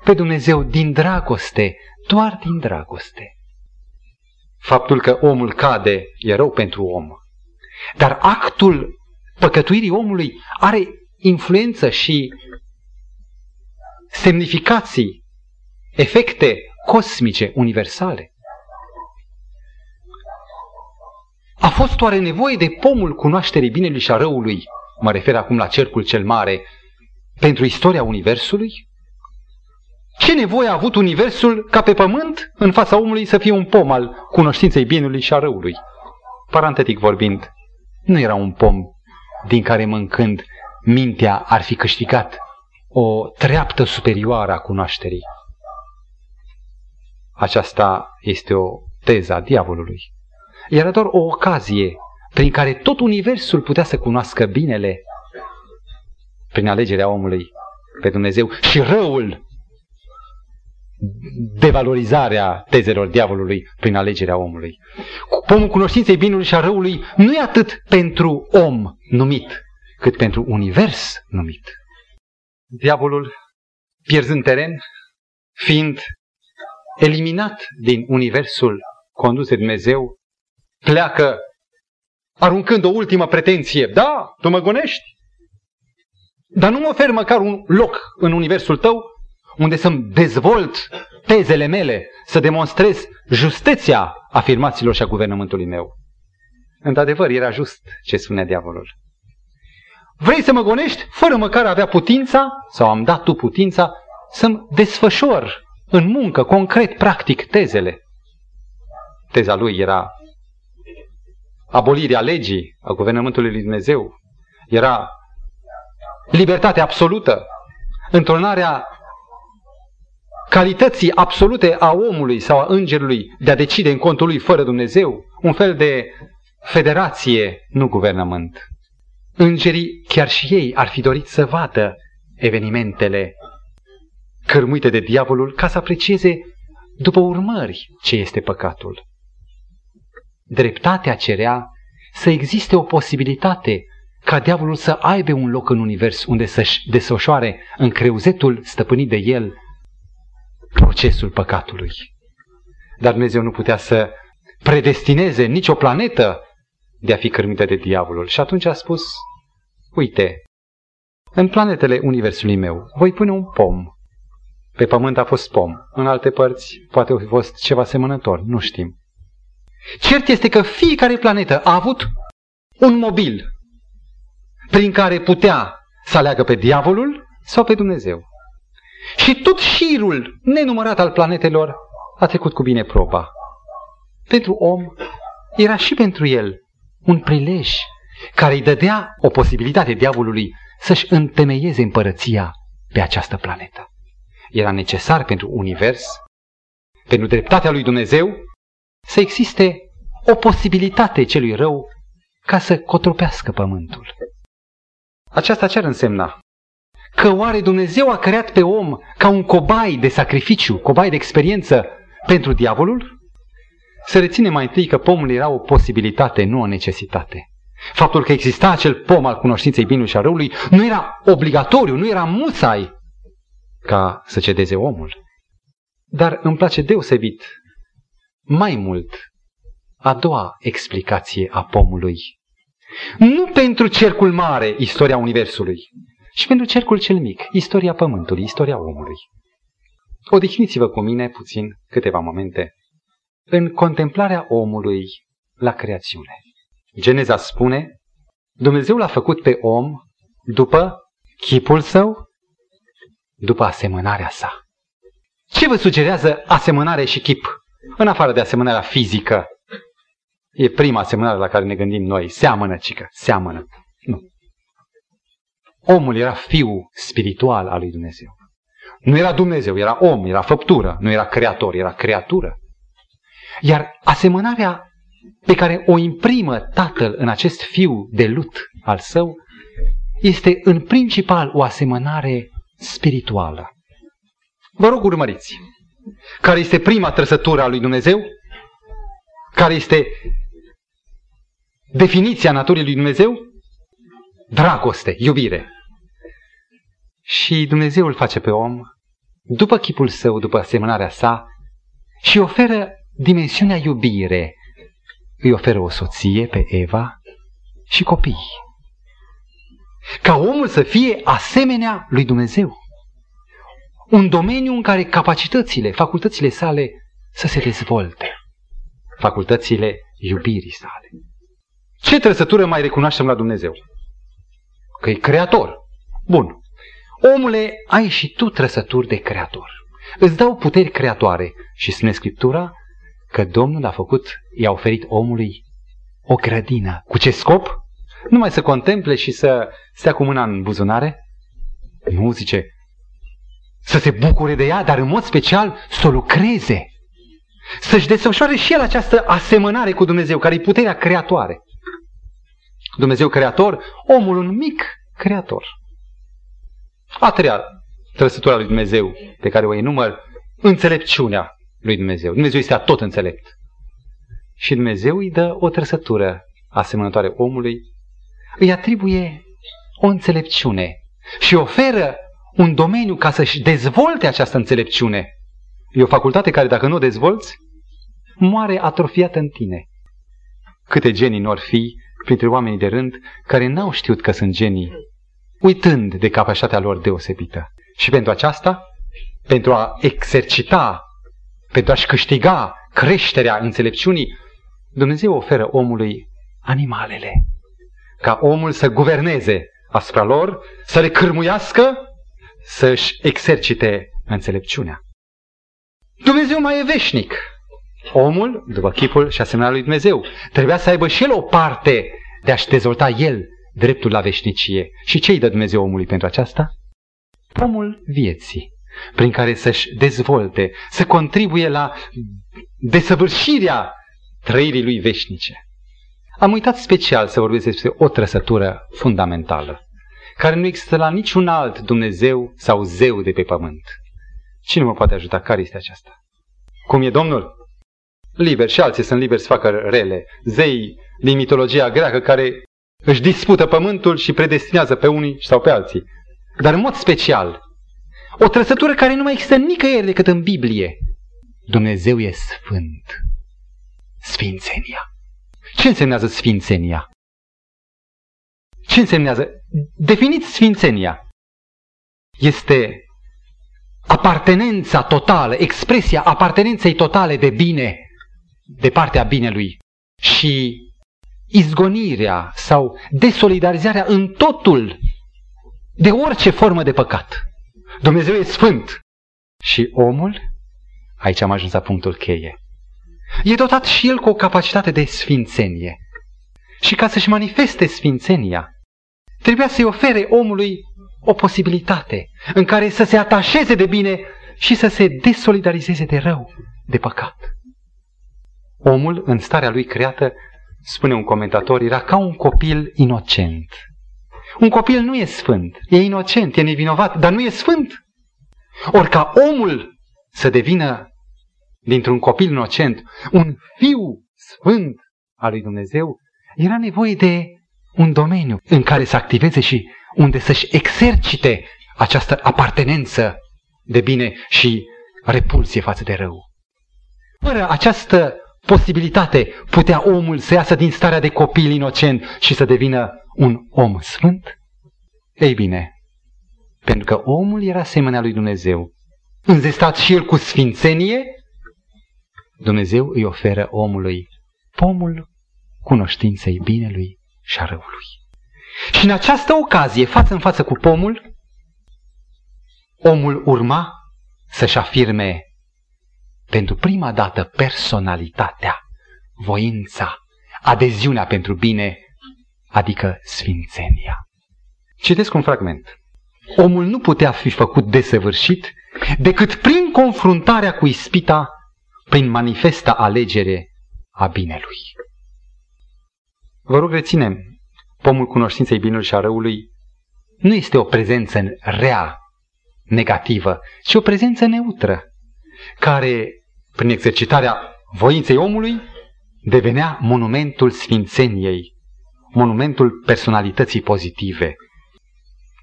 pe Dumnezeu din dragoste, doar din dragoste. Faptul că omul cade e rău pentru om. Dar actul păcătuirii omului are influență și semnificații, efecte cosmice, universale. A fost oare nevoie de pomul cunoașterii binelui și a răului, mă refer acum la cercul cel mare, pentru istoria Universului? Ce nevoie a avut Universul ca pe pământ, în fața omului, să fie un pom al cunoștinței binelui și a răului? Parantetic vorbind, nu era un pom din care mâncând mintea ar fi câștigat o treaptă superioară a cunoașterii. Aceasta este o teză a diavolului. Era doar o ocazie prin care tot universul putea să cunoască binele prin alegerea omului pe Dumnezeu și răul devalorizarea tezelor diavolului prin alegerea omului. Pomul cunoștinței binului și a răului nu e atât pentru om numit, cât pentru univers numit. Diavolul, pierzând teren, fiind eliminat din universul condus de Dumnezeu, pleacă aruncând o ultimă pretenție. Da, tu mă gonești? dar nu mă ofer măcar un loc în universul tău unde să-mi dezvolt tezele mele, să demonstrez justeția afirmațiilor și a guvernământului meu. Într-adevăr, era just ce spunea diavolul. Vrei să mă gonești fără măcar a avea putința, sau am dat tu putința, să-mi desfășor în muncă, concret, practic, tezele. Teza lui era abolirea legii, a guvernământului lui Dumnezeu. Era libertatea absolută, întronarea calității absolute a omului sau a îngerului de a decide în contul lui fără Dumnezeu, un fel de federație, nu guvernământ. Îngerii, chiar și ei, ar fi dorit să vadă evenimentele cărmuite de diavolul ca să aprecieze după urmări ce este păcatul. Dreptatea cerea să existe o posibilitate ca diavolul să aibă un loc în univers unde să-și desfășoare în creuzetul stăpânit de el procesul păcatului. Dar Dumnezeu nu putea să predestineze nicio planetă de a fi cărmită de diavolul. Și atunci a spus, uite, în planetele universului meu voi pune un pom. Pe pământ a fost pom, în alte părți poate a fost ceva semănător, nu știm. Cert este că fiecare planetă a avut un mobil prin care putea să aleagă pe diavolul sau pe Dumnezeu. Și tot șirul nenumărat al planetelor a trecut cu bine proba. Pentru om era și pentru el un prilej care îi dădea o posibilitate diavolului să-și întemeieze împărăția pe această planetă. Era necesar pentru univers, pentru dreptatea lui Dumnezeu, să existe o posibilitate celui rău ca să cotropească pământul. Aceasta ce ar însemna? Că oare Dumnezeu a creat pe om ca un cobai de sacrificiu, cobai de experiență pentru diavolul? Să reține mai întâi că pomul era o posibilitate, nu o necesitate. Faptul că exista acel pom al cunoștinței binului și a răului nu era obligatoriu, nu era musai ca să cedeze omul. Dar îmi place deosebit mai mult a doua explicație a pomului. Nu pentru cercul mare, istoria Universului, ci pentru cercul cel mic, istoria Pământului, istoria omului. Odihniți-vă cu mine puțin câteva momente în contemplarea omului la creațiune. Geneza spune, Dumnezeu l-a făcut pe om după chipul său, după asemănarea sa. Ce vă sugerează asemănare și chip? În afară de asemănarea fizică, e prima asemănare la care ne gândim noi. Seamănă, cică, seamănă. Nu. Omul era fiul spiritual al lui Dumnezeu. Nu era Dumnezeu, era om, era făptură, nu era creator, era creatură. Iar asemănarea pe care o imprimă tatăl în acest fiu de lut al său este în principal o asemănare spirituală. Vă rog urmăriți. Care este prima trăsătură a lui Dumnezeu? Care este definiția naturii lui Dumnezeu? Dragoste, iubire. Și Dumnezeu îl face pe om după chipul său, după asemănarea sa și oferă dimensiunea iubire. Îi oferă o soție pe Eva și copii. Ca omul să fie asemenea lui Dumnezeu. Un domeniu în care capacitățile, facultățile sale să se dezvolte. Facultățile iubirii sale. Ce trăsătură mai recunoaștem la Dumnezeu? Că e creator. Bun. Omule, ai și tu trăsături de creator. Îți dau puteri creatoare. Și spune Scriptura că Domnul a făcut, i-a oferit omului o grădină. Cu ce scop? Numai să contemple și să stea cu mâna în buzunare? Nu, zice, să se bucure de ea, dar în mod special să o lucreze. Să-și desfășoare și el această asemănare cu Dumnezeu, care e puterea creatoare. Dumnezeu creator, omul un mic creator. A treia trăsătura lui Dumnezeu pe care o enumăr, înțelepciunea lui Dumnezeu. Dumnezeu este tot înțelept. Și Dumnezeu îi dă o trăsătură asemănătoare omului, îi atribuie o înțelepciune și oferă un domeniu ca să-și dezvolte această înțelepciune. E o facultate care, dacă nu o dezvolți, moare atrofiată în tine. Câte genii nor fi printre oamenii de rând care n-au știut că sunt genii uitând de capacitatea lor deosebită. Și pentru aceasta, pentru a exercita, pentru a-și câștiga creșterea înțelepciunii, Dumnezeu oferă omului animalele, ca omul să guverneze asupra lor, să le cârmuiască, să-și exercite înțelepciunea. Dumnezeu mai e veșnic. Omul, după chipul și asemenea lui Dumnezeu, trebuia să aibă și el o parte de a-și dezvolta el dreptul la veșnicie. Și ce îi dă Dumnezeu omului pentru aceasta? Omul vieții, prin care să-și dezvolte, să contribuie la desăvârșirea trăirii lui veșnice. Am uitat special să vorbesc despre o trăsătură fundamentală, care nu există la niciun alt Dumnezeu sau zeu de pe pământ. Cine mă poate ajuta? Care este aceasta? Cum e Domnul? Liber și alții sunt liberi să facă rele. Zei din mitologia greacă care își dispută pământul și predestinează pe unii sau pe alții. Dar în mod special, o trăsătură care nu mai există nicăieri decât în Biblie. Dumnezeu e sfânt. Sfințenia. Ce însemnează sfințenia? Ce însemnează? Definiți sfințenia. Este apartenența totală, expresia apartenenței totale de bine, de partea binelui și izgonirea sau desolidarizarea în totul de orice formă de păcat. Dumnezeu e sfânt. Și omul, aici am ajuns la punctul cheie, e dotat și el cu o capacitate de sfințenie. Și ca să-și manifeste sfințenia, trebuia să-i ofere omului o posibilitate în care să se atașeze de bine și să se desolidarizeze de rău, de păcat. Omul, în starea lui creată, spune un comentator, era ca un copil inocent. Un copil nu e sfânt, e inocent, e nevinovat, dar nu e sfânt. Ori ca omul să devină dintr-un copil inocent un fiu sfânt al lui Dumnezeu, era nevoie de un domeniu în care să activeze și unde să-și exercite această apartenență de bine și repulsie față de rău. Fără această posibilitate putea omul să iasă din starea de copil inocent și să devină un om sfânt? Ei bine, pentru că omul era asemenea lui Dumnezeu, înzestat și el cu sfințenie, Dumnezeu îi oferă omului pomul cunoștinței binelui și a răului. Și în această ocazie, față în față cu pomul, omul urma să-și afirme pentru prima dată personalitatea, voința, adeziunea pentru bine, adică sfințenia. Citesc un fragment. Omul nu putea fi făcut desăvârșit decât prin confruntarea cu ispita, prin manifesta alegere a binelui. Vă rog, reținem, pomul cunoștinței binelui și a răului nu este o prezență rea, negativă, ci o prezență neutră, care, prin exercitarea voinței omului, devenea monumentul sfințeniei, monumentul personalității pozitive.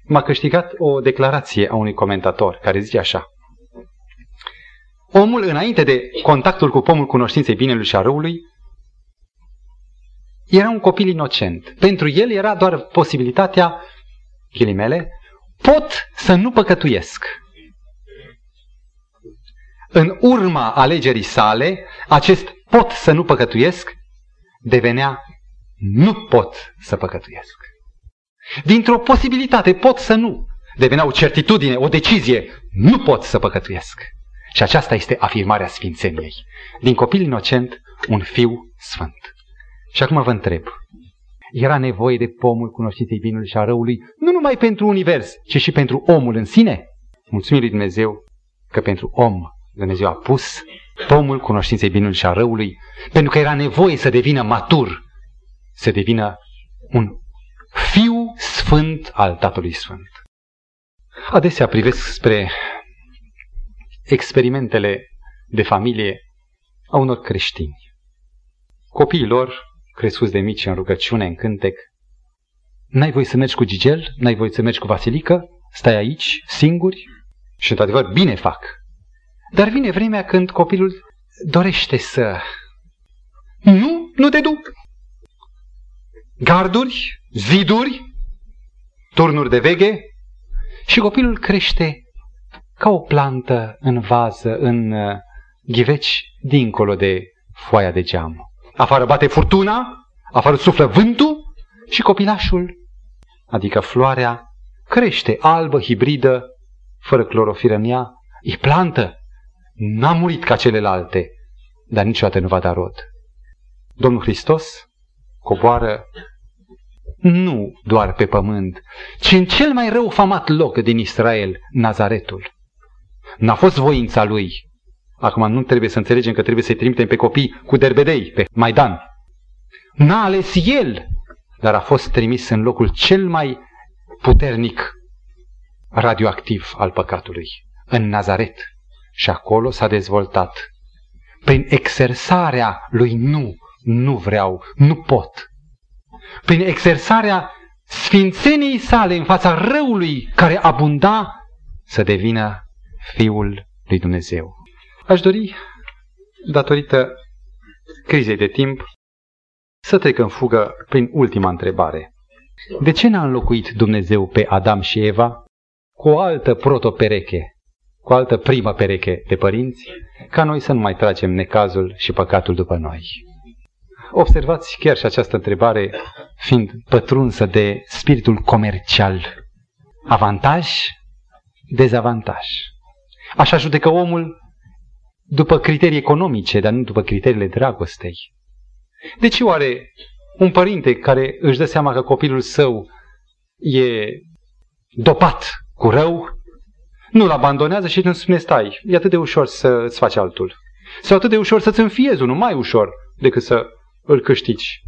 M-a câștigat o declarație a unui comentator care zice așa. Omul, înainte de contactul cu pomul cunoștinței binelui și a răului, era un copil inocent. Pentru el era doar posibilitatea, ghilimele, pot să nu păcătuiesc. În urma alegerii sale, acest pot să nu păcătuiesc devenea nu pot să păcătuiesc. Dintr-o posibilitate pot să nu, devenea o certitudine, o decizie, nu pot să păcătuiesc. Și aceasta este afirmarea sfințeniei. Din copil inocent, un fiu sfânt. Și acum vă întreb, era nevoie de pomul cunoștinței binului și a răului, nu numai pentru univers, ci și pentru omul în sine? Mulțumim lui Dumnezeu că pentru om Dumnezeu a pus pomul cunoștinței binului și a răului, pentru că era nevoie să devină matur, să devină un fiu sfânt al Tatălui Sfânt. Adesea privesc spre experimentele de familie a unor creștini. Copiii lor, crescuți de mici în rugăciune, în cântec, n-ai voie să mergi cu Gigel, n-ai voie să mergi cu Vasilică, stai aici, singuri, și într-adevăr bine fac. Dar vine vremea când copilul dorește să... Nu, nu te duc. Garduri, ziduri, turnuri de veghe și copilul crește ca o plantă în vază, în uh, ghiveci, dincolo de foaia de geam. Afară bate furtuna, afară suflă vântul și copilașul, adică floarea, crește albă, hibridă, fără clorofilă în ea, e plantă, n-a murit ca celelalte, dar niciodată nu va da rod. Domnul Hristos coboară nu doar pe pământ, ci în cel mai rău famat loc din Israel, Nazaretul. N-a fost voința lui. Acum nu trebuie să înțelegem că trebuie să-i trimitem pe copii cu derbedei, pe Maidan. N-a ales el, dar a fost trimis în locul cel mai puternic radioactiv al păcatului, în Nazaret. Și acolo s-a dezvoltat. Prin exersarea lui nu, nu vreau, nu pot. Prin exersarea sfințeniei sale în fața răului care abunda, să devină Fiul lui Dumnezeu. Aș dori, datorită crizei de timp, să trec în fugă prin ultima întrebare. De ce n-a înlocuit Dumnezeu pe Adam și Eva cu o altă protopereche, cu o altă primă pereche de părinți, ca noi să nu mai tragem necazul și păcatul după noi? Observați chiar și această întrebare fiind pătrunsă de spiritul comercial. Avantaj, dezavantaj. Așa judecă omul după criterii economice, dar nu după criteriile dragostei. De ce oare un părinte care își dă seama că copilul său e dopat cu rău, nu-l abandonează și nu spune stai, e atât de ușor să-ți faci altul. Sau atât de ușor să-ți înfiezi unul, mai ușor decât să îl câștigi.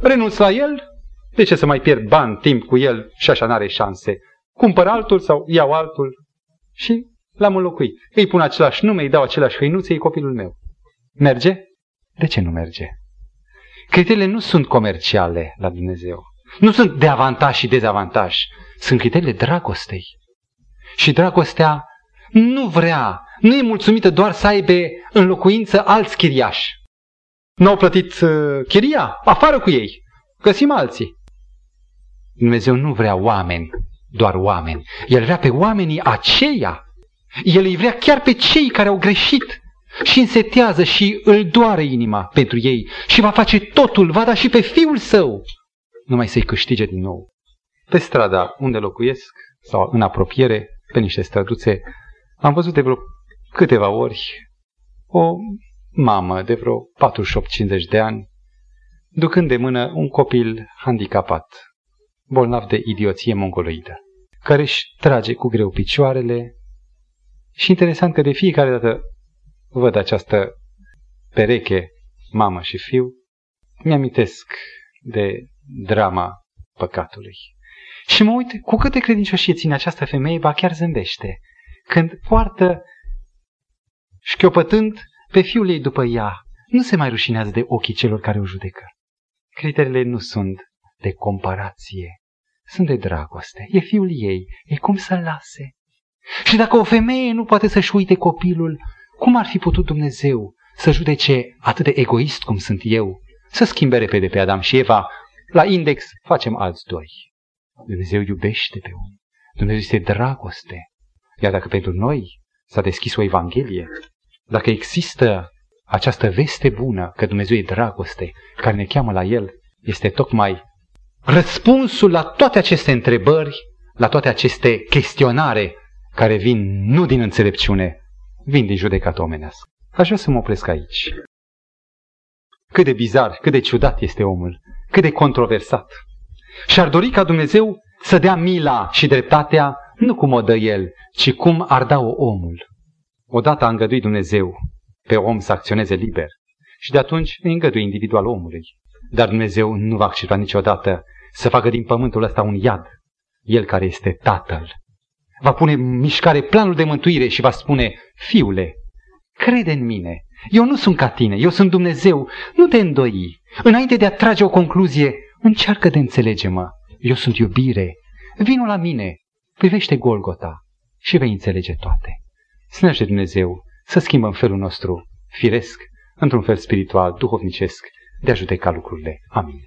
Renunți la el, de ce să mai pierd bani, timp cu el și așa n-are șanse? Cumpăr altul sau iau altul și l-am înlocuit. Îi pun același nume, îi dau aceleași hăinuțe, e copilul meu. Merge? De ce nu merge? Criteriile nu sunt comerciale la Dumnezeu. Nu sunt de avantaj și dezavantaj. Sunt criteriile dragostei. Și dragostea nu vrea, nu e mulțumită doar să aibă în locuință alți chiriași. Nu au plătit uh, chiria? Afară cu ei. Găsim alții. Dumnezeu nu vrea oameni, doar oameni. El vrea pe oamenii aceia. El îi vrea chiar pe cei care au greșit și însetează și îl doare inima pentru ei și va face totul, va da și pe fiul său, numai să-i câștige din nou. Pe strada unde locuiesc, sau în apropiere, pe niște străduțe, am văzut de vreo câteva ori o mamă de vreo 48-50 de ani, ducând de mână un copil handicapat, bolnav de idioție mongoloidă, care își trage cu greu picioarele și interesant că de fiecare dată văd această pereche, mamă și fiu, mi-amintesc de drama păcatului. Și mă uit cu câte credincioșie ține această femeie, ba chiar zâmbește, când poartă șchiopătând pe fiul ei după ea, nu se mai rușinează de ochii celor care o judecă. Criteriile nu sunt de comparație, sunt de dragoste. E fiul ei, e cum să-l lase. Și dacă o femeie nu poate să-și uite copilul, cum ar fi putut Dumnezeu să judece atât de egoist cum sunt eu, să schimbe repede pe Adam și Eva, la index facem alți doi. Dumnezeu iubește pe om. Dumnezeu este dragoste. Iar dacă pentru noi s-a deschis o Evanghelie, dacă există această veste bună că Dumnezeu e dragoste, care ne cheamă la El, este tocmai răspunsul la toate aceste întrebări, la toate aceste chestionare care vin nu din înțelepciune, vin din judecată omenească. Aș vrea să mă opresc aici. Cât de bizar, cât de ciudat este omul, cât de controversat. Și ar dori ca Dumnezeu să dea mila și dreptatea nu cum o dă El, ci cum ar da-o omul. Odată a îngăduit Dumnezeu pe om să acționeze liber și de atunci îi îngăduie individual omului. Dar Dumnezeu nu va accepta niciodată să facă din pământul ăsta un iad. El care este Tatăl. Va pune în mișcare planul de mântuire și va spune, fiule, crede în mine, eu nu sunt ca tine, eu sunt Dumnezeu, nu te îndoi. Înainte de a trage o concluzie, încearcă de înțelege-mă. Eu sunt iubire. Vino la mine, privește Golgota și vei înțelege toate. Snăște Dumnezeu să schimbăm felul nostru firesc într-un fel spiritual, duhovnicesc, de a judeca lucrurile. Amin.